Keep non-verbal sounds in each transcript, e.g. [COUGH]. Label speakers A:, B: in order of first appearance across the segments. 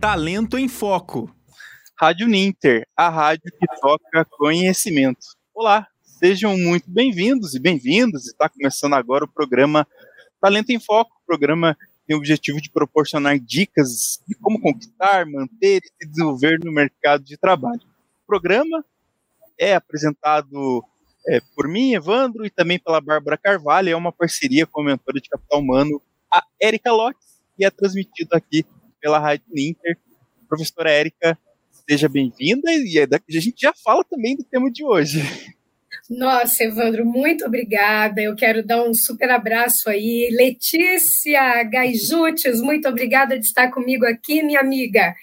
A: Talento em Foco. Rádio Ninter, a rádio que toca conhecimento. Olá, sejam muito bem-vindos e bem-vindas. Está começando agora o programa Talento em Foco, programa tem o objetivo de proporcionar dicas de como conquistar, manter e se desenvolver no mercado de trabalho. O programa é apresentado é, por mim, Evandro, e também pela Bárbara Carvalho. É uma parceria com a mentora de capital humano, a Erika Lotz, e é transmitido aqui pela Rádio Ninter. Professora Érica, seja bem-vinda e é a gente já fala também do tema de hoje.
B: Nossa, Evandro, muito obrigada. Eu quero dar um super abraço aí. Letícia Gaijutes, muito obrigada de estar comigo aqui, minha amiga.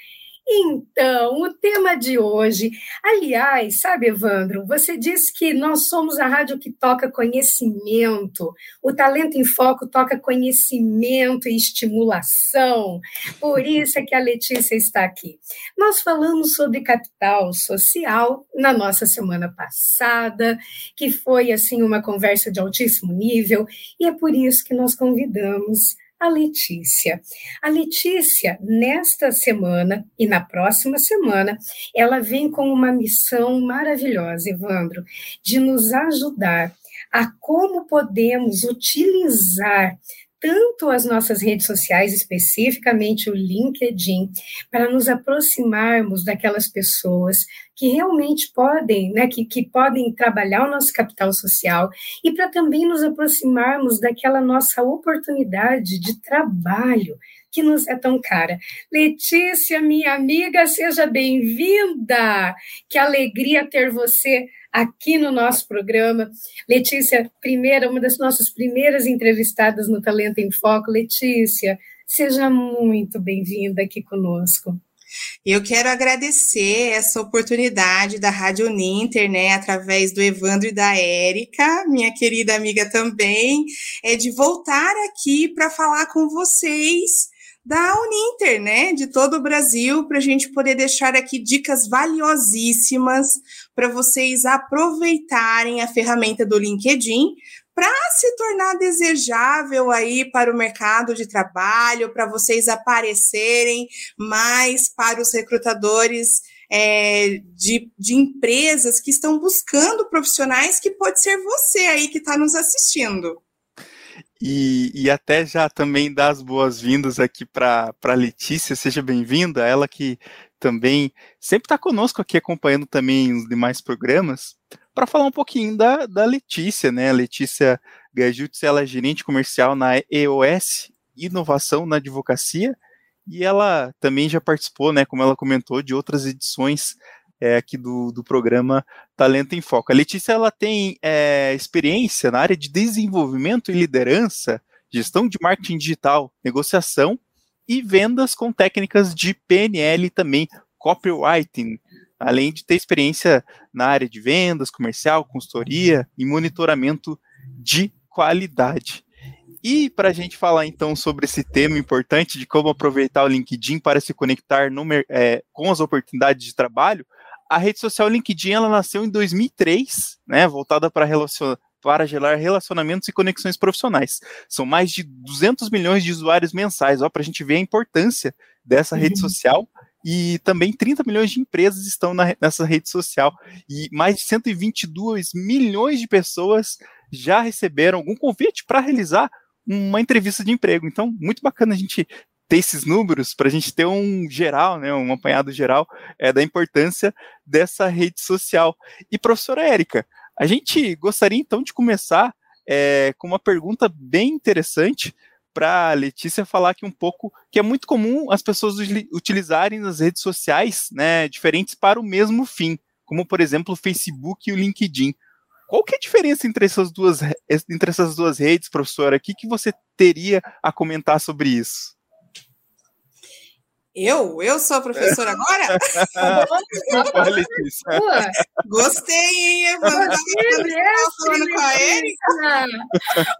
B: Então, o tema de hoje, aliás, sabe, Evandro, você disse que nós somos a rádio que toca conhecimento, o Talento em Foco toca conhecimento e estimulação, por isso é que a Letícia está aqui. Nós falamos sobre capital social na nossa semana passada, que foi, assim, uma conversa de altíssimo nível, e é por isso que nós convidamos a Letícia. A Letícia, nesta semana e na próxima semana, ela vem com uma missão maravilhosa, Evandro, de nos ajudar a como podemos utilizar tanto as nossas redes sociais, especificamente o LinkedIn, para nos aproximarmos daquelas pessoas que realmente podem, né, que, que podem trabalhar o nosso capital social e para também nos aproximarmos daquela nossa oportunidade de trabalho que nos é tão cara. Letícia, minha amiga, seja bem-vinda. Que alegria ter você aqui no nosso programa. Letícia, primeira, uma das nossas primeiras entrevistadas no Talento em Foco. Letícia, seja muito bem-vinda aqui conosco.
C: Eu quero agradecer essa oportunidade da Rádio Ninter, né, através do Evandro e da Érica, minha querida amiga também, é de voltar aqui para falar com vocês da Uninter, né, de todo o Brasil, para a gente poder deixar aqui dicas valiosíssimas para vocês aproveitarem a ferramenta do LinkedIn para se tornar desejável aí para o mercado de trabalho, para vocês aparecerem mais para os recrutadores é, de, de empresas que estão buscando profissionais que pode ser você aí que está nos assistindo.
A: E, e até já também dar as boas-vindas aqui para a Letícia, seja bem-vinda, ela que também sempre está conosco aqui acompanhando também os demais programas, para falar um pouquinho da, da Letícia, né? A Letícia Gajutz, ela é gerente comercial na EOS, Inovação na Advocacia, e ela também já participou, né, como ela comentou, de outras edições é, aqui do, do programa Talento em Foco. A Letícia ela tem é, experiência na área de desenvolvimento e liderança, gestão de marketing digital, negociação e vendas com técnicas de PNL também, copywriting, além de ter experiência na área de vendas, comercial, consultoria e monitoramento de qualidade. E para a gente falar então sobre esse tema importante de como aproveitar o LinkedIn para se conectar no, é, com as oportunidades de trabalho, a rede social LinkedIn ela nasceu em 2003, né, voltada para relacion... para gerar relacionamentos e conexões profissionais. São mais de 200 milhões de usuários mensais, ó, para a gente ver a importância dessa uhum. rede social. E também 30 milhões de empresas estão na, nessa rede social. E mais de 122 milhões de pessoas já receberam algum convite para realizar uma entrevista de emprego. Então, muito bacana a gente ter esses números para a gente ter um geral, né, um apanhado geral é, da importância dessa rede social. E professora Érica, a gente gostaria então de começar é, com uma pergunta bem interessante para a Letícia falar aqui um pouco que é muito comum as pessoas utilizarem as redes sociais, né, diferentes para o mesmo fim, como por exemplo o Facebook e o LinkedIn. Qual que é a diferença entre essas duas, entre essas duas redes, professora? O que, que você teria a comentar sobre isso?
C: Eu? Eu sou a professora agora? [LAUGHS]
B: Olha isso.
C: Gostei, hein, Evandro?
B: Você, mestre, com a Erika?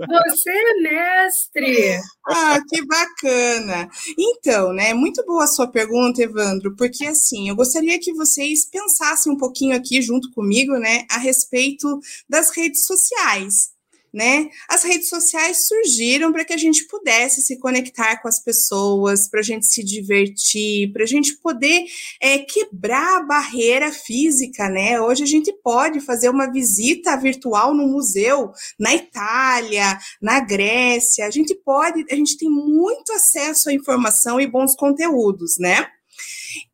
B: Você é mestre.
C: Ah, que bacana. Então, né, muito boa a sua pergunta, Evandro, porque assim, eu gostaria que vocês pensassem um pouquinho aqui junto comigo, né, a respeito das redes sociais. Né? As redes sociais surgiram para que a gente pudesse se conectar com as pessoas, para a gente se divertir, para a gente poder é, quebrar a barreira física, né? Hoje a gente pode fazer uma visita virtual no museu na Itália, na Grécia. A gente pode, a gente tem muito acesso à informação e bons conteúdos, né?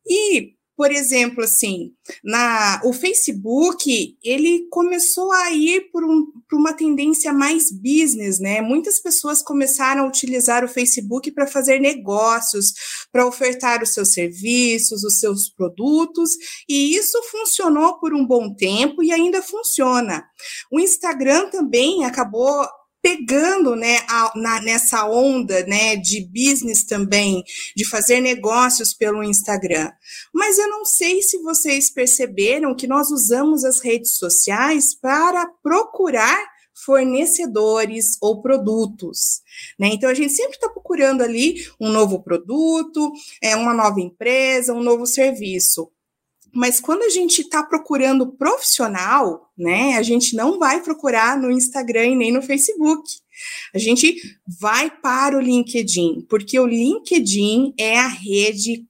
C: E por exemplo, assim, na, o Facebook, ele começou a ir por, um, por uma tendência mais business, né? Muitas pessoas começaram a utilizar o Facebook para fazer negócios, para ofertar os seus serviços, os seus produtos, e isso funcionou por um bom tempo e ainda funciona. O Instagram também acabou pegando né, a, na, nessa onda né, de business também, de fazer negócios pelo Instagram. Mas eu não sei se vocês perceberam que nós usamos as redes sociais para procurar fornecedores ou produtos. Né? Então a gente sempre está procurando ali um novo produto, é uma nova empresa, um novo serviço. Mas quando a gente está procurando profissional, né, a gente não vai procurar no Instagram e nem no Facebook. A gente vai para o LinkedIn, porque o LinkedIn é a rede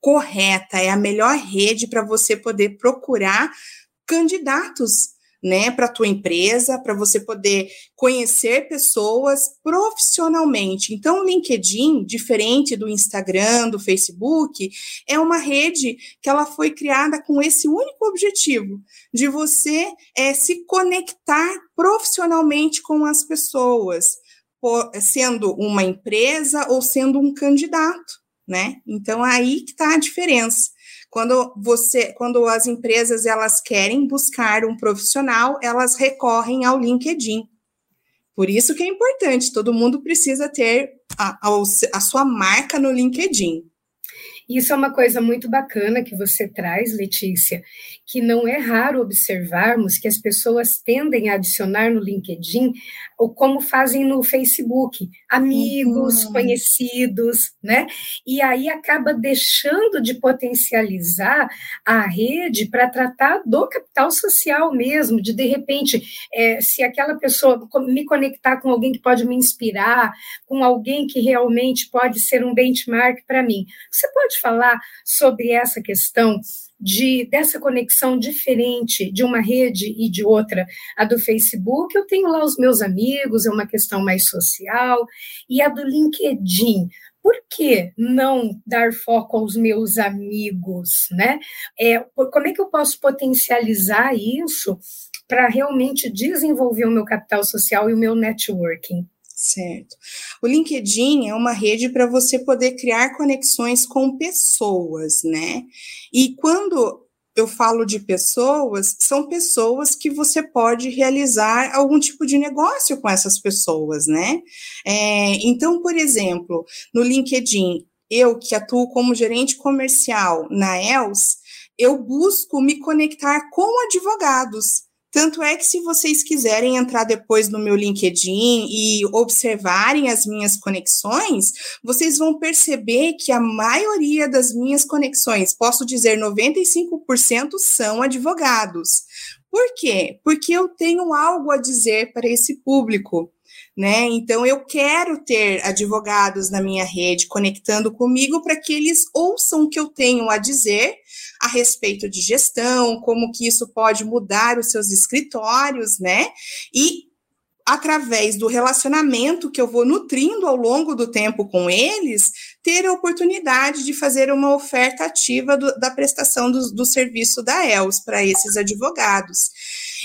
C: correta, é a melhor rede para você poder procurar candidatos né, para tua empresa, para você poder conhecer pessoas profissionalmente. Então, o LinkedIn, diferente do Instagram, do Facebook, é uma rede que ela foi criada com esse único objetivo, de você é, se conectar profissionalmente com as pessoas, sendo uma empresa ou sendo um candidato, né? Então, aí que está a diferença. Quando você, quando as empresas elas querem buscar um profissional, elas recorrem ao LinkedIn. Por isso que é importante, todo mundo precisa ter a, a, a sua marca no LinkedIn.
B: Isso é uma coisa muito bacana que você traz, Letícia, que não é raro observarmos que as pessoas tendem a adicionar no LinkedIn ou como fazem no Facebook, amigos, uhum. conhecidos, né? E aí acaba deixando de potencializar a rede para tratar do capital social mesmo, de de repente, é, se aquela pessoa me conectar com alguém que pode me inspirar, com alguém que realmente pode ser um benchmark para mim. Você pode falar sobre essa questão de dessa conexão diferente de uma rede e de outra, a do Facebook, eu tenho lá os meus amigos, é uma questão mais social, e a do LinkedIn, por que não dar foco aos meus amigos, né? É, como é que eu posso potencializar isso para realmente desenvolver o meu capital social e o meu networking?
C: Certo. O LinkedIn é uma rede para você poder criar conexões com pessoas, né? E quando eu falo de pessoas, são pessoas que você pode realizar algum tipo de negócio com essas pessoas, né? É, então, por exemplo, no LinkedIn, eu que atuo como gerente comercial na ELS, eu busco me conectar com advogados tanto é que, se vocês quiserem entrar depois no meu LinkedIn e observarem as minhas conexões, vocês vão perceber que a maioria das minhas conexões, posso dizer 95%, são advogados. Por quê? Porque eu tenho algo a dizer para esse público né? Então eu quero ter advogados na minha rede conectando comigo para que eles ouçam o que eu tenho a dizer a respeito de gestão, como que isso pode mudar os seus escritórios, né? E através do relacionamento que eu vou nutrindo ao longo do tempo com eles, ter a oportunidade de fazer uma oferta ativa do, da prestação do, do serviço da ELS para esses advogados.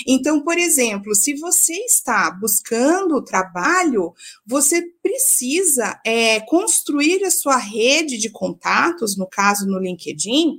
C: Então, por exemplo, se você está buscando trabalho, você precisa é, construir a sua rede de contatos, no caso no LinkedIn,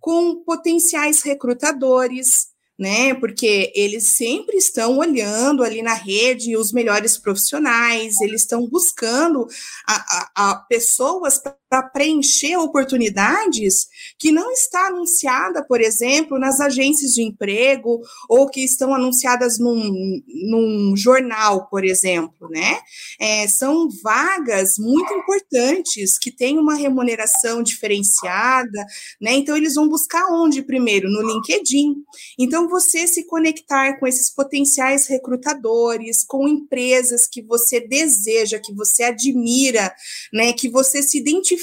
C: com potenciais recrutadores, né? Porque eles sempre estão olhando ali na rede os melhores profissionais, eles estão buscando a, a, a pessoas para preencher oportunidades que não está anunciada, por exemplo, nas agências de emprego ou que estão anunciadas num, num jornal, por exemplo, né? É, são vagas muito importantes que têm uma remuneração diferenciada, né? Então eles vão buscar onde primeiro no LinkedIn. Então você se conectar com esses potenciais recrutadores, com empresas que você deseja, que você admira, né, que você se identifica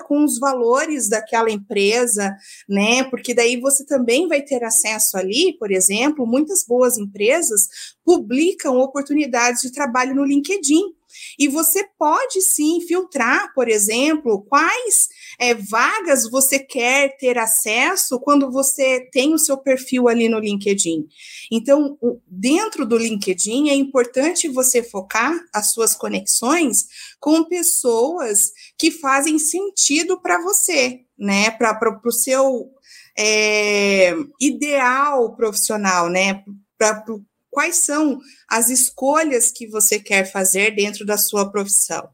C: com os valores daquela empresa, né, porque daí você também vai ter acesso ali, por exemplo, muitas boas empresas publicam oportunidades de trabalho no LinkedIn. E você pode sim filtrar, por exemplo, quais é, vagas você quer ter acesso quando você tem o seu perfil ali no LinkedIn. Então, dentro do LinkedIn, é importante você focar as suas conexões com pessoas que fazem sentido para você, né? Para o seu é, ideal profissional, né? Para quais são as escolhas que você quer fazer dentro da sua profissão.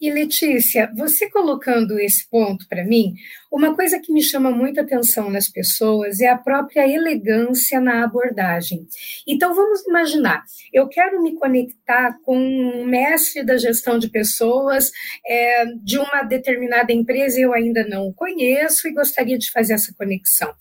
B: E Letícia, você colocando esse ponto para mim, uma coisa que me chama muita atenção nas pessoas é a própria elegância na abordagem. Então vamos imaginar, eu quero me conectar com um mestre da gestão de pessoas é, de uma determinada empresa, eu ainda não o conheço e gostaria de fazer essa conexão.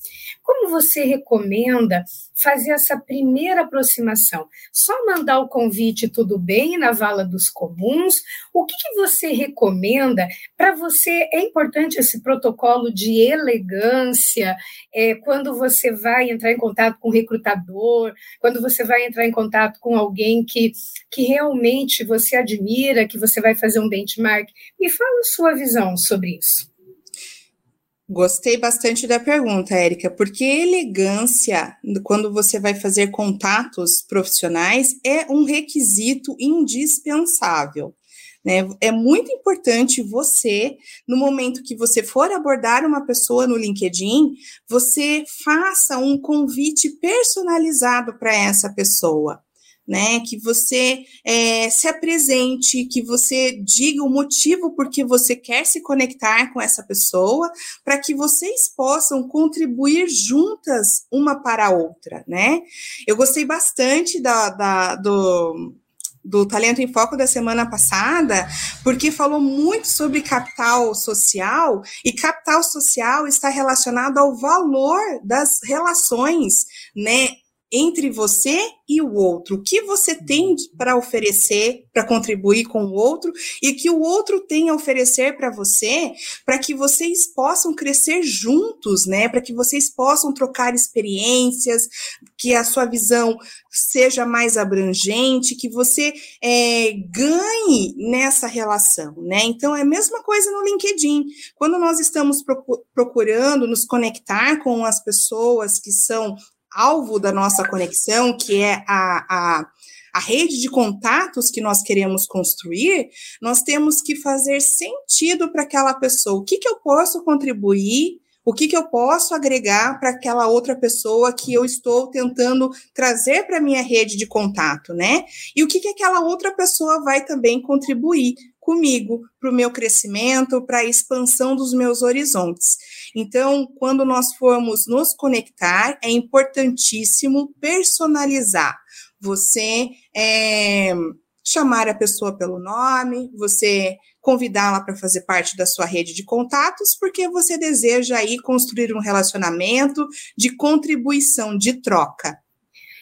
B: Como você recomenda fazer essa primeira aproximação? Só mandar o convite tudo bem na vala dos comuns? O que, que você recomenda para você? É importante esse protocolo de elegância é, quando você vai entrar em contato com o recrutador, quando você vai entrar em contato com alguém que, que realmente você admira, que você vai fazer um benchmark. Me fala a sua visão sobre isso.
C: Gostei bastante da pergunta, Érica, porque elegância, quando você vai fazer contatos profissionais, é um requisito indispensável. Né? É muito importante você, no momento que você for abordar uma pessoa no LinkedIn, você faça um convite personalizado para essa pessoa né? Que você é, se apresente, que você diga o motivo por que você quer se conectar com essa pessoa, para que vocês possam contribuir juntas uma para a outra, né? Eu gostei bastante da, da do do Talento em Foco da semana passada, porque falou muito sobre capital social, e capital social está relacionado ao valor das relações, né, entre você e o outro. O que você tem para oferecer, para contribuir com o outro e que o outro tem a oferecer para você, para que vocês possam crescer juntos, né? Para que vocês possam trocar experiências, que a sua visão seja mais abrangente, que você é, ganhe nessa relação, né? Então é a mesma coisa no LinkedIn. Quando nós estamos procurando nos conectar com as pessoas que são alvo da nossa conexão, que é a, a, a rede de contatos que nós queremos construir, nós temos que fazer sentido para aquela pessoa. O que, que eu posso contribuir? O que, que eu posso agregar para aquela outra pessoa que eu estou tentando trazer para minha rede de contato, né? E o que, que aquela outra pessoa vai também contribuir comigo para o meu crescimento, para a expansão dos meus horizontes. Então, quando nós formos nos conectar, é importantíssimo personalizar. Você é, chamar a pessoa pelo nome, você convidá-la para fazer parte da sua rede de contatos, porque você deseja aí construir um relacionamento de contribuição, de troca.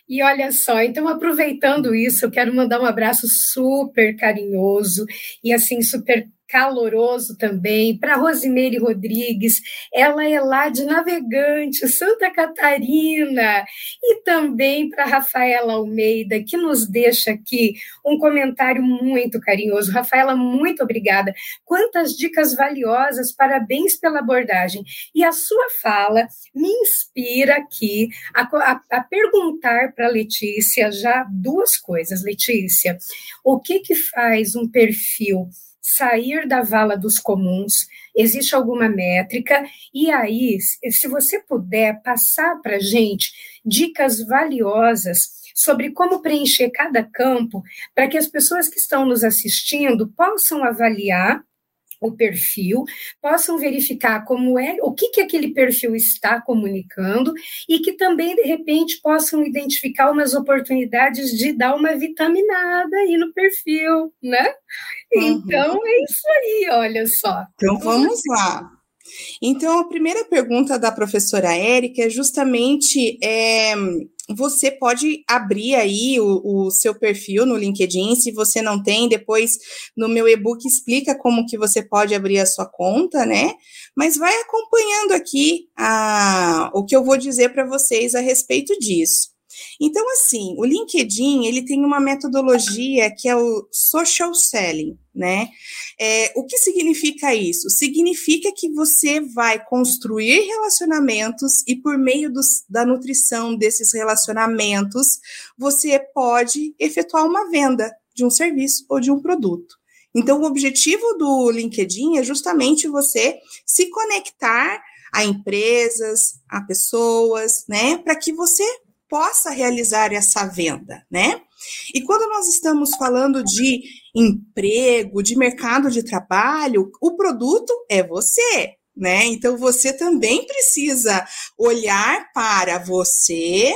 B: E olha só, então aproveitando isso, eu quero mandar um abraço super carinhoso e assim super caloroso também, para Rosimeire Rodrigues, ela é lá de Navegante, Santa Catarina, e também para Rafaela Almeida, que nos deixa aqui um comentário muito carinhoso. Rafaela, muito obrigada. Quantas dicas valiosas, parabéns pela abordagem. E a sua fala me inspira aqui a, a, a perguntar para Letícia já duas coisas. Letícia, o que que faz um perfil sair da vala dos comuns, existe alguma métrica, e aí, se você puder passar para a gente dicas valiosas sobre como preencher cada campo, para que as pessoas que estão nos assistindo possam avaliar o perfil, possam verificar como é, o que, que aquele perfil está comunicando e que também, de repente, possam identificar umas oportunidades de dar uma vitaminada aí no perfil, né? Uhum. Então, é isso aí, olha só.
C: Então, vamos lá. Então, a primeira pergunta da professora Érica é justamente é, você pode abrir aí o, o, seu perfil no LinkedIn, se você não tem, depois no meu e-book explica como que você pode abrir a sua conta, né? Mas vai acompanhando aqui a, o que eu vou dizer para vocês a respeito disso. Então, assim, o LinkedIn, ele tem uma metodologia que é o social selling, né? É, o que significa isso? Significa que você vai construir relacionamentos e por meio dos, da nutrição desses relacionamentos, você pode efetuar uma venda de um serviço ou de um produto. Então, o objetivo do LinkedIn é justamente você se conectar a empresas, a pessoas, né, para que você possa realizar essa venda, né? E quando nós estamos falando de emprego, de mercado de trabalho, o produto é você, né? Então você também precisa olhar para você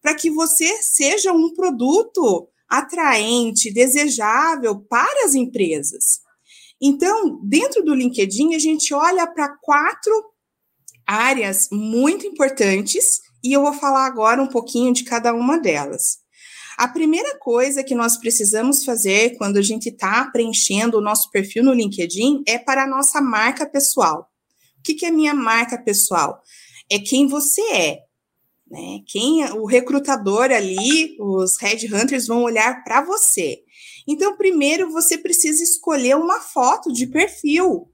C: para que você seja um produto atraente, desejável para as empresas. Então, dentro do LinkedIn, a gente olha para quatro áreas muito importantes e eu vou falar agora um pouquinho de cada uma delas. A primeira coisa que nós precisamos fazer quando a gente está preenchendo o nosso perfil no LinkedIn é para a nossa marca pessoal. O que, que é minha marca pessoal? É quem você é. Né? Quem o recrutador ali, os headhunters vão olhar para você. Então, primeiro você precisa escolher uma foto de perfil.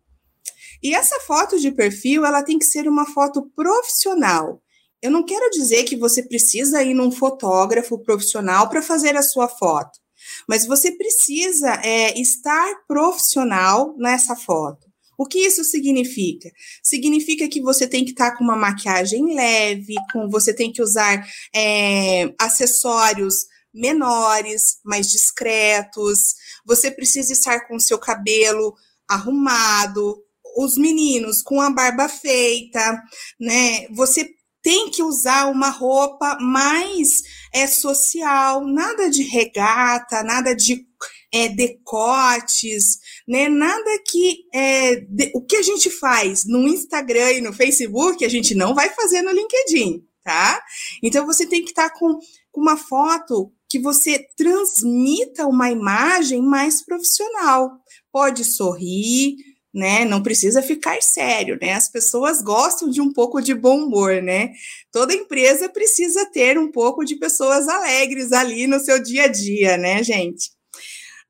C: E essa foto de perfil, ela tem que ser uma foto profissional. Eu não quero dizer que você precisa ir num fotógrafo profissional para fazer a sua foto, mas você precisa é, estar profissional nessa foto. O que isso significa? Significa que você tem que estar tá com uma maquiagem leve, com você tem que usar é, acessórios menores, mais discretos. Você precisa estar com o seu cabelo arrumado, os meninos com a barba feita, né? Você tem que usar uma roupa mais é, social, nada de regata, nada de é, decotes, né? Nada que é, de, o que a gente faz no Instagram e no Facebook, a gente não vai fazer no LinkedIn, tá? Então você tem que estar tá com, com uma foto que você transmita uma imagem mais profissional. Pode sorrir, né? Não precisa ficar sério, né? As pessoas gostam de um pouco de bom humor, né? Toda empresa precisa ter um pouco de pessoas alegres ali no seu dia a dia, né, gente?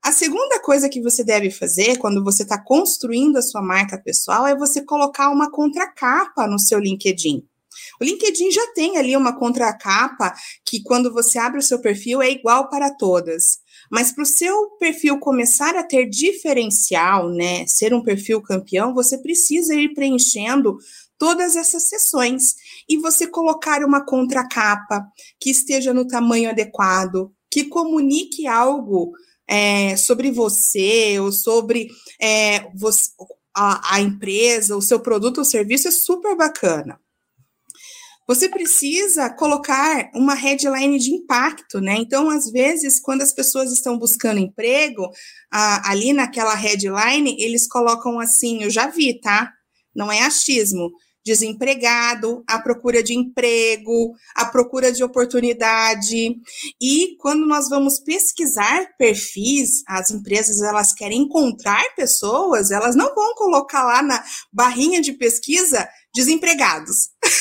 C: A segunda coisa que você deve fazer quando você está construindo a sua marca pessoal é você colocar uma contracapa no seu LinkedIn. O LinkedIn já tem ali uma contracapa que, quando você abre o seu perfil, é igual para todas. Mas para o seu perfil começar a ter diferencial, né, ser um perfil campeão, você precisa ir preenchendo todas essas sessões e você colocar uma contracapa que esteja no tamanho adequado, que comunique algo é, sobre você ou sobre é, você, a, a empresa, o seu produto ou serviço é super bacana. Você precisa colocar uma headline de impacto, né? Então, às vezes, quando as pessoas estão buscando emprego, ali naquela headline, eles colocam assim: eu já vi, tá? Não é achismo desempregado, a procura de emprego, a procura de oportunidade. E quando nós vamos pesquisar perfis, as empresas elas querem encontrar pessoas, elas não vão colocar lá na barrinha de pesquisa desempregados. [LAUGHS]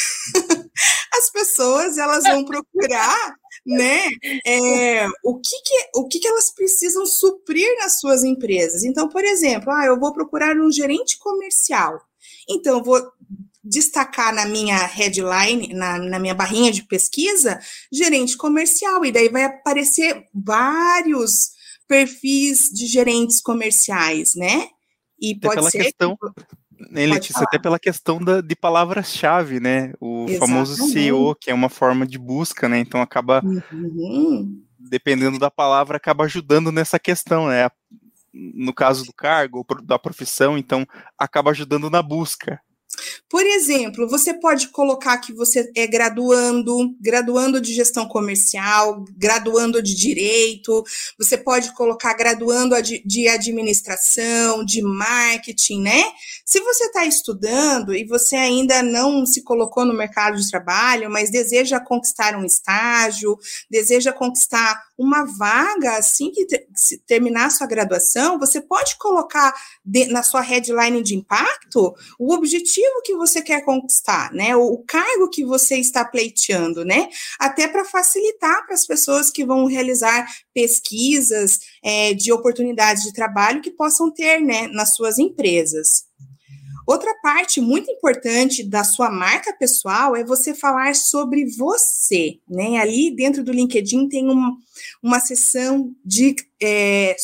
C: As pessoas elas vão procurar, né? É, o que, que o que, que elas precisam suprir nas suas empresas. Então, por exemplo, ah, eu vou procurar um gerente comercial. Então, eu vou destacar na minha headline, na, na minha barrinha de pesquisa, gerente comercial, e daí vai aparecer vários perfis de gerentes comerciais, né?
A: E pode ser. Questão, que né, Letícia, até pela questão da, de palavras-chave, né? O Exatamente. famoso CEO, que é uma forma de busca, né? Então acaba, uhum. dependendo da palavra, acaba ajudando nessa questão, né? No caso do cargo, da profissão, então acaba ajudando na busca.
C: Por exemplo, você pode colocar que você é graduando, graduando de gestão comercial, graduando de direito, você pode colocar graduando de administração, de marketing, né? Se você está estudando e você ainda não se colocou no mercado de trabalho, mas deseja conquistar um estágio, deseja conquistar uma vaga assim que terminar sua graduação, você pode colocar na sua headline de impacto o objetivo que você quer conquistar, né? O, o cargo que você está pleiteando, né? Até para facilitar para as pessoas que vão realizar pesquisas é, de oportunidades de trabalho que possam ter, né, nas suas empresas. Outra parte muito importante da sua marca pessoal é você falar sobre você, né? Ali dentro do LinkedIn tem uma, uma seção de é,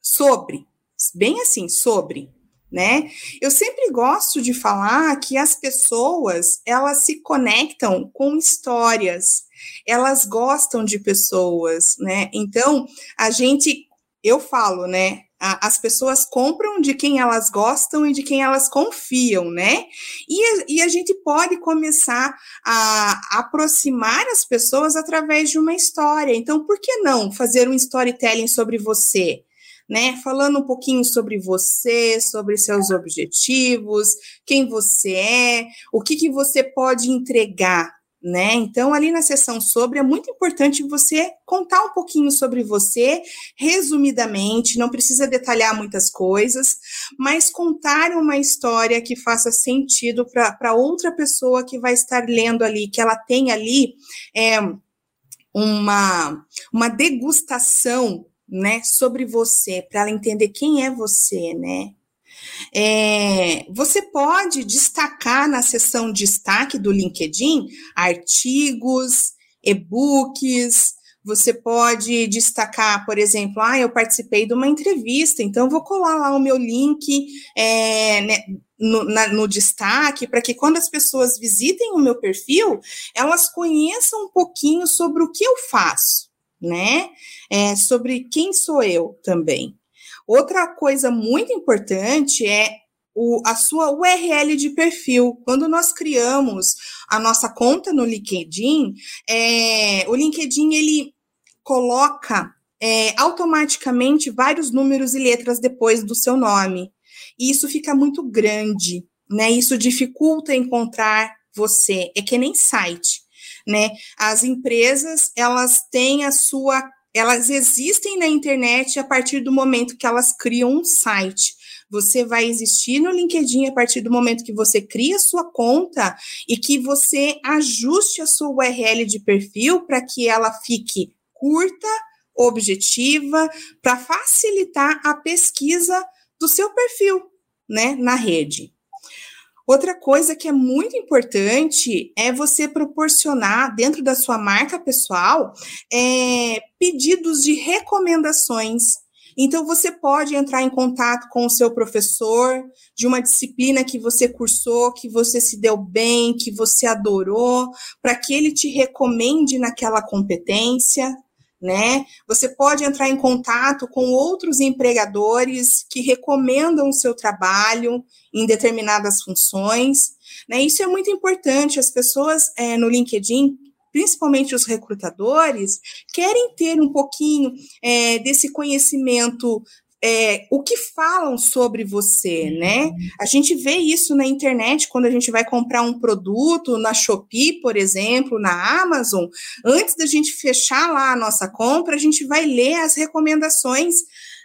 C: sobre, bem assim, sobre, né? Eu sempre gosto de falar que as pessoas elas se conectam com histórias, elas gostam de pessoas, né? Então a gente, eu falo, né? as pessoas compram de quem elas gostam e de quem elas confiam, né? E, e a gente pode começar a aproximar as pessoas através de uma história. Então, por que não fazer um storytelling sobre você? Né, falando um pouquinho sobre você, sobre seus objetivos, quem você é, o que, que você pode entregar né? Então, ali na sessão sobre, é muito importante você contar um pouquinho sobre você, resumidamente, não precisa detalhar muitas coisas, mas contar uma história que faça sentido para outra pessoa que vai estar lendo ali, que ela tem ali é, uma, uma degustação né, sobre você, para ela entender quem é você, né? É, você pode destacar na seção destaque do LinkedIn artigos, e-books, você pode destacar, por exemplo, ah, eu participei de uma entrevista, então vou colar lá o meu link é, né, no, na, no, destaque, para que quando as pessoas visitem o meu perfil, elas conheçam um pouquinho sobre o que eu faço, né? É, sobre quem sou eu também. Outra coisa muito importante é o, a sua URL de perfil. Quando nós criamos a nossa conta no LinkedIn, é, o LinkedIn ele coloca é, automaticamente vários números e letras depois do seu nome. E isso fica muito grande, né? Isso dificulta encontrar você. É que nem site, né? As empresas elas têm a sua elas existem na internet a partir do momento que elas criam um site. Você vai existir no LinkedIn a partir do momento que você cria sua conta e que você ajuste a sua URL de perfil para que ela fique curta, objetiva, para facilitar a pesquisa do seu perfil, né, na rede. Outra coisa que é muito importante é você proporcionar, dentro da sua marca pessoal, é, pedidos de recomendações. Então, você pode entrar em contato com o seu professor de uma disciplina que você cursou, que você se deu bem, que você adorou, para que ele te recomende naquela competência, né? Você pode entrar em contato com outros empregadores que recomendam o seu trabalho em determinadas funções, né? Isso é muito importante. As pessoas é, no LinkedIn principalmente os recrutadores, querem ter um pouquinho é, desse conhecimento é, o que falam sobre você, né? A gente vê isso na internet quando a gente vai comprar um produto na Shopee, por exemplo, na Amazon. Antes da gente fechar lá a nossa compra, a gente vai ler as recomendações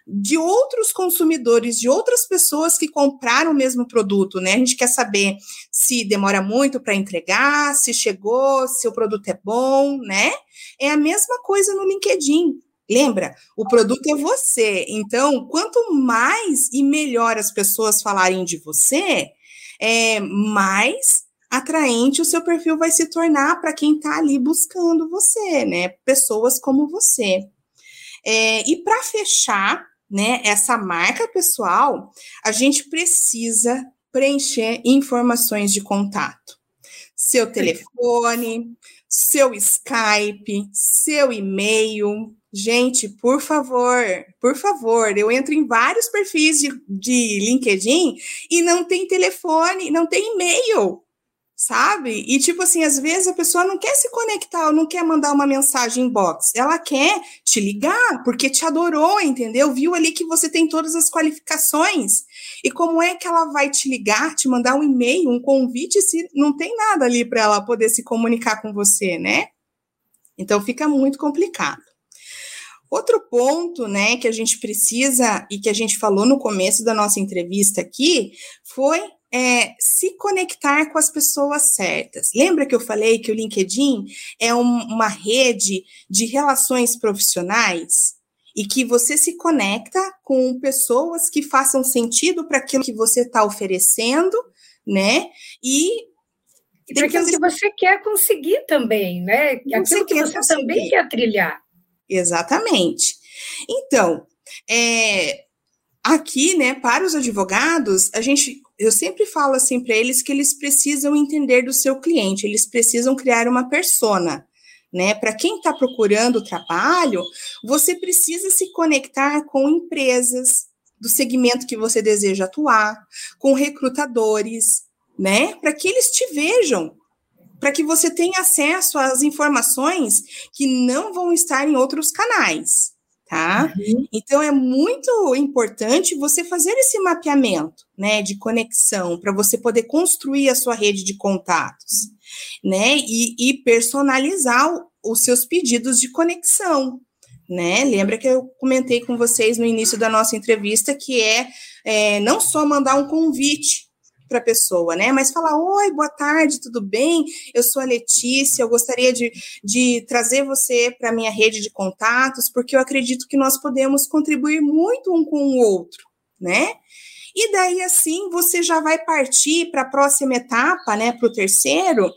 C: de outros consumidores, de outras pessoas que compraram o mesmo produto, né? A gente quer saber se demora muito para entregar, se chegou, se o produto é bom, né? É a mesma coisa no LinkedIn. Lembra? O produto é você. Então, quanto mais e melhor as pessoas falarem de você, é, mais atraente o seu perfil vai se tornar para quem está ali buscando você, né? Pessoas como você. É, e para fechar, né, essa marca pessoal, a gente precisa preencher informações de contato. Seu telefone, seu Skype, seu e-mail, Gente, por favor, por favor, eu entro em vários perfis de, de LinkedIn e não tem telefone, não tem e-mail sabe? E tipo assim, às vezes a pessoa não quer se conectar, não quer mandar uma mensagem inbox, ela quer te ligar porque te adorou, entendeu? Viu ali que você tem todas as qualificações. E como é que ela vai te ligar, te mandar um e-mail, um convite se não tem nada ali para ela poder se comunicar com você, né? Então fica muito complicado. Outro ponto, né, que a gente precisa e que a gente falou no começo da nossa entrevista aqui foi é, se conectar com as pessoas certas. Lembra que eu falei que o LinkedIn é um, uma rede de relações profissionais? E que você se conecta com pessoas que façam sentido para aquilo que você está oferecendo, né?
B: E e para aquilo que você quer conseguir também, né? Aquilo que você conseguir. também quer trilhar.
C: Exatamente. Então, é, aqui, né, para os advogados, a gente eu sempre falo assim para eles que eles precisam entender do seu cliente, eles precisam criar uma persona. Né? Para quem está procurando trabalho, você precisa se conectar com empresas do segmento que você deseja atuar, com recrutadores, né? Para que eles te vejam, para que você tenha acesso às informações que não vão estar em outros canais tá? Uhum. Então é muito importante você fazer esse mapeamento, né, de conexão para você poder construir a sua rede de contatos, né, e, e personalizar os seus pedidos de conexão, né? Lembra que eu comentei com vocês no início da nossa entrevista que é, é não só mandar um convite para a pessoa, né? Mas falar: Oi, boa tarde, tudo bem? Eu sou a Letícia, eu gostaria de, de trazer você para a minha rede de contatos, porque eu acredito que nós podemos contribuir muito um com o outro, né? E daí, assim, você já vai partir para a próxima etapa, né, para o terceiro,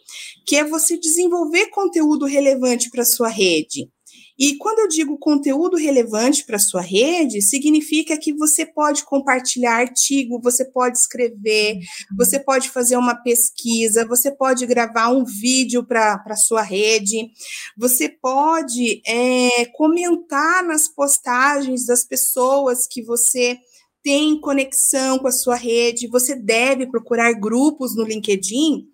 C: que é você desenvolver conteúdo relevante para sua rede. E quando eu digo conteúdo relevante para sua rede, significa que você pode compartilhar artigo, você pode escrever, você pode fazer uma pesquisa, você pode gravar um vídeo para a sua rede, você pode é, comentar nas postagens das pessoas que você tem conexão com a sua rede, você deve procurar grupos no LinkedIn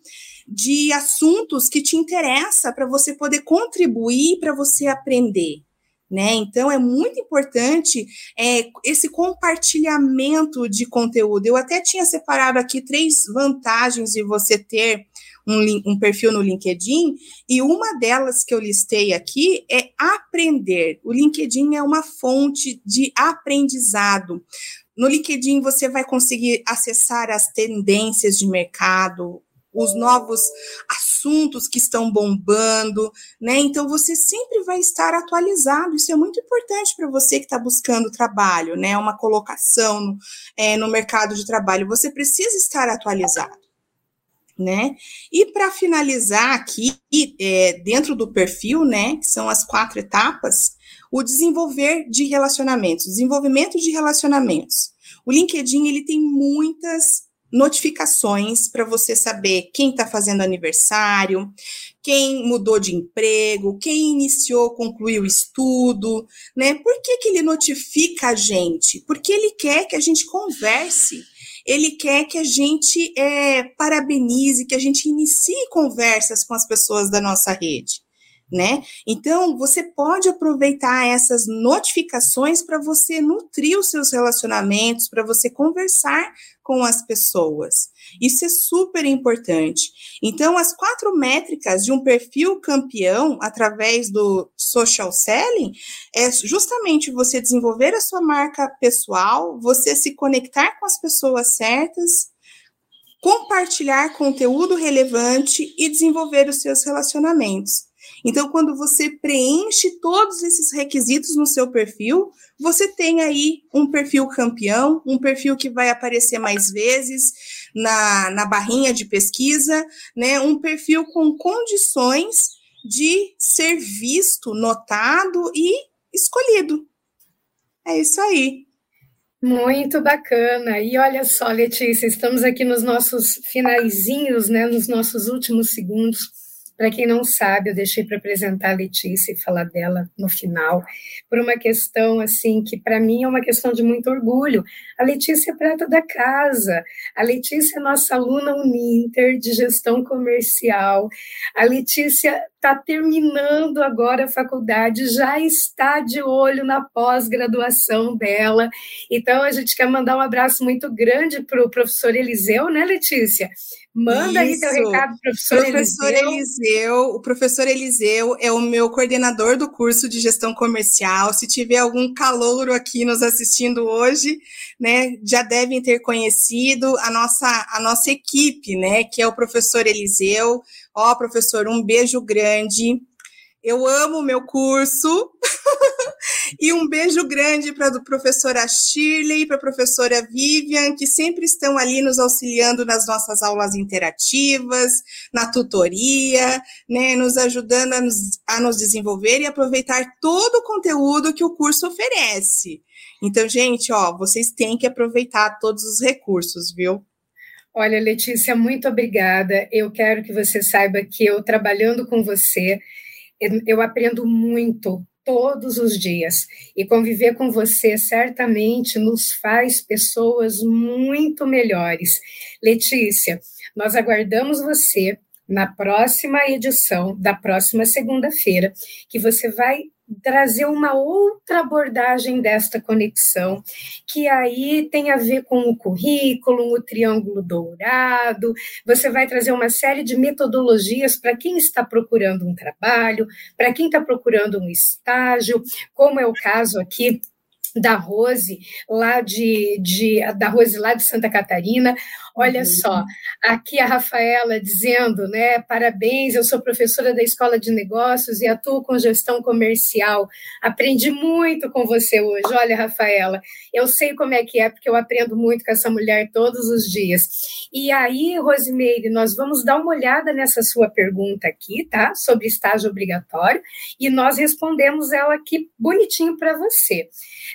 C: de assuntos que te interessa para você poder contribuir, para você aprender. Né? Então é muito importante é, esse compartilhamento de conteúdo. Eu até tinha separado aqui três vantagens de você ter um, um, perfil no LinkedIn, e uma delas que eu listei aqui é aprender. O LinkedIn é uma fonte de aprendizado. No LinkedIn você vai conseguir acessar as tendências de mercado, os novos assuntos que estão bombando, né? Então você sempre vai estar atualizado. Isso é muito importante para você que está buscando trabalho, né? Uma colocação no, é, no mercado de trabalho. Você precisa estar atualizado. Né? E para finalizar aqui, é, dentro do perfil, né, que são as quatro etapas, o desenvolver de relacionamentos, desenvolvimento de relacionamentos. O LinkedIn ele tem muitas notificações para você saber quem está fazendo aniversário, quem mudou de emprego, quem iniciou, concluiu o estudo, né? Por que, que ele notifica a gente? Porque ele quer que a gente converse, ele quer que a gente é, parabenize, que a gente inicie conversas com as pessoas da nossa rede né? Então, você pode aproveitar essas notificações para você nutrir os seus relacionamentos, para você conversar com as pessoas. Isso é super importante. Então, as quatro métricas de um perfil campeão através do social selling é justamente você desenvolver a sua marca pessoal, você se conectar com as pessoas certas, compartilhar conteúdo relevante e desenvolver os seus relacionamentos. Então, quando você preenche todos esses requisitos no seu perfil, você tem aí um perfil campeão, um perfil que vai aparecer mais vezes na, na barrinha de pesquisa, né? Um perfil com condições de ser visto, notado e escolhido. É isso aí.
B: Muito bacana. E olha só, Letícia, estamos aqui nos nossos finaizinhos, né, nos nossos últimos segundos para quem não sabe, eu deixei para apresentar a Letícia e falar dela no final, por uma questão assim que para mim é uma questão de muito orgulho. A Letícia é prata da casa. A Letícia é nossa aluna Uninter de gestão comercial. A Letícia está terminando agora a faculdade, já está de olho na pós-graduação dela. Então, a gente quer mandar um abraço muito grande para o professor Eliseu, né, Letícia? Manda Isso. aí teu recado, professor, professor Eliseu.
C: Eliseu. O professor Eliseu é o meu coordenador do curso de gestão comercial. Se tiver algum calouro aqui nos assistindo hoje, né, já devem ter conhecido a nossa, a nossa equipe, né, que é o professor Eliseu. Ó, professor, um beijo grande. Eu amo o meu curso. [LAUGHS] e um beijo grande para a professora Shirley, para a professora Vivian, que sempre estão ali nos auxiliando nas nossas aulas interativas, na tutoria, né, nos ajudando a nos, a nos desenvolver e aproveitar todo o conteúdo que o curso oferece. Então, gente, ó, vocês têm que aproveitar todos os recursos, viu?
B: Olha, Letícia, muito obrigada. Eu quero que você saiba que eu, trabalhando com você, eu aprendo muito todos os dias. E conviver com você certamente nos faz pessoas muito melhores. Letícia, nós aguardamos você na próxima edição da próxima segunda-feira, que você vai trazer uma outra abordagem desta conexão, que aí tem a ver com o currículo, o triângulo dourado. Você vai trazer uma série de metodologias para quem está procurando um trabalho, para quem está procurando um estágio, como é o caso aqui da Rose, lá de, de, da Rose lá de Santa Catarina. Olha uhum. só, aqui a Rafaela dizendo, né? Parabéns, eu sou professora da Escola de Negócios e atuo com gestão comercial. Aprendi muito com você hoje. Olha, Rafaela, eu sei como é que é, porque eu aprendo muito com essa mulher todos os dias. E aí, Rosimeire, nós vamos dar uma olhada nessa sua pergunta aqui, tá? Sobre estágio obrigatório, e nós respondemos ela aqui bonitinho para você.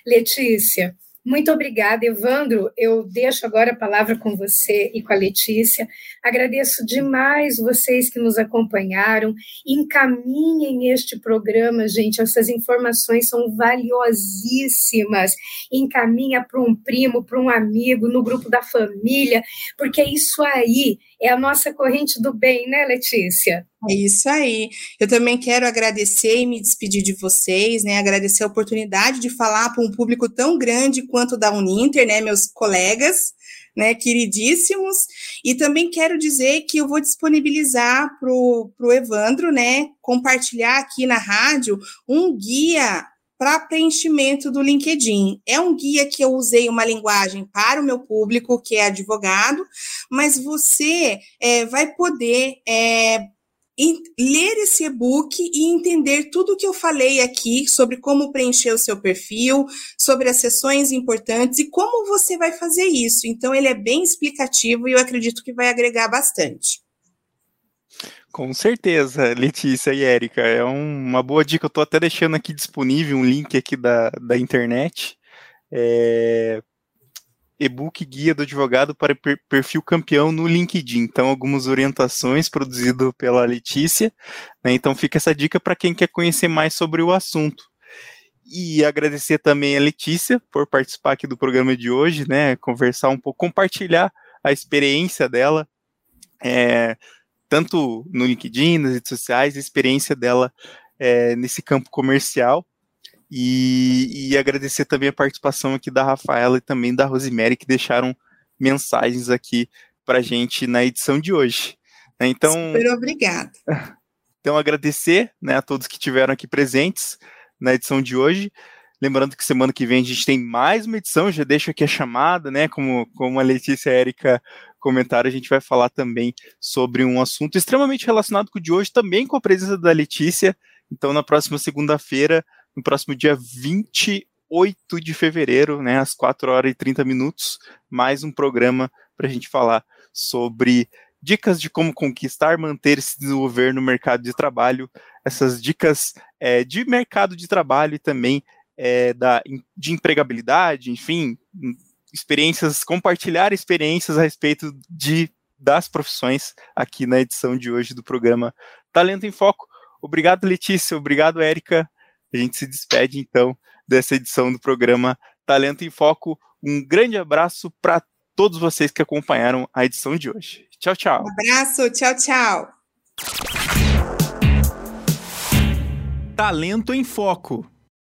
B: Letícia, muito obrigada, Evandro. Eu deixo agora a palavra com você e com a Letícia. Agradeço demais vocês que nos acompanharam. Encaminhem este programa, gente. Essas informações são valiosíssimas. Encaminha para um primo, para um amigo, no grupo da família, porque isso aí é a nossa corrente do bem, né, Letícia?
C: É isso aí. Eu também quero agradecer e me despedir de vocês, né? Agradecer a oportunidade de falar para um público tão grande quanto da Uninter, né, meus colegas, né, queridíssimos. E também quero dizer que eu vou disponibilizar para o Evandro, né, compartilhar aqui na rádio um guia para preenchimento do LinkedIn. É um guia que eu usei uma linguagem para o meu público, que é advogado, mas você é, vai poder é, ler esse e-book e entender tudo o que eu falei aqui sobre como preencher o seu perfil, sobre as sessões importantes e como você vai fazer isso. Então, ele é bem explicativo e eu acredito que vai agregar bastante.
A: Com certeza, Letícia e Érica, é um, uma boa dica. Eu estou até deixando aqui disponível um link aqui da, da internet. É, e-book Guia do Advogado para Perfil Campeão no LinkedIn. Então, algumas orientações produzido pela Letícia. Né? Então, fica essa dica para quem quer conhecer mais sobre o assunto. E agradecer também a Letícia por participar aqui do programa de hoje, né? Conversar um pouco, compartilhar a experiência dela, é, tanto no LinkedIn, nas redes sociais, a experiência dela é, nesse campo comercial. E, e, agradecer também a participação aqui da Rafaela e também da Rosemary, que deixaram mensagens aqui para gente na edição de hoje. Né, então,
C: Super obrigada.
A: Então, agradecer né, a todos que estiveram aqui presentes na edição de hoje. Lembrando que semana que vem a gente tem mais uma edição, já deixo aqui a chamada, né? Como, como a Letícia e a Erika comentaram, a gente vai falar também sobre um assunto extremamente relacionado com o de hoje, também com a presença da Letícia. Então, na próxima segunda-feira, no próximo dia 28 de fevereiro, né, às 4 horas e 30 minutos, mais um programa para a gente falar sobre dicas de como conquistar, manter e se desenvolver no mercado de trabalho, essas dicas é, de mercado de trabalho e também é, da, de empregabilidade, enfim, experiências, compartilhar experiências a respeito de das profissões aqui na edição de hoje do programa Talento em Foco. Obrigado, Letícia. Obrigado, Érica. A gente se despede, então, dessa edição do programa Talento em Foco. Um grande abraço para todos vocês que acompanharam a edição de hoje. Tchau, tchau.
C: Um abraço, tchau, tchau.
A: Talento em Foco.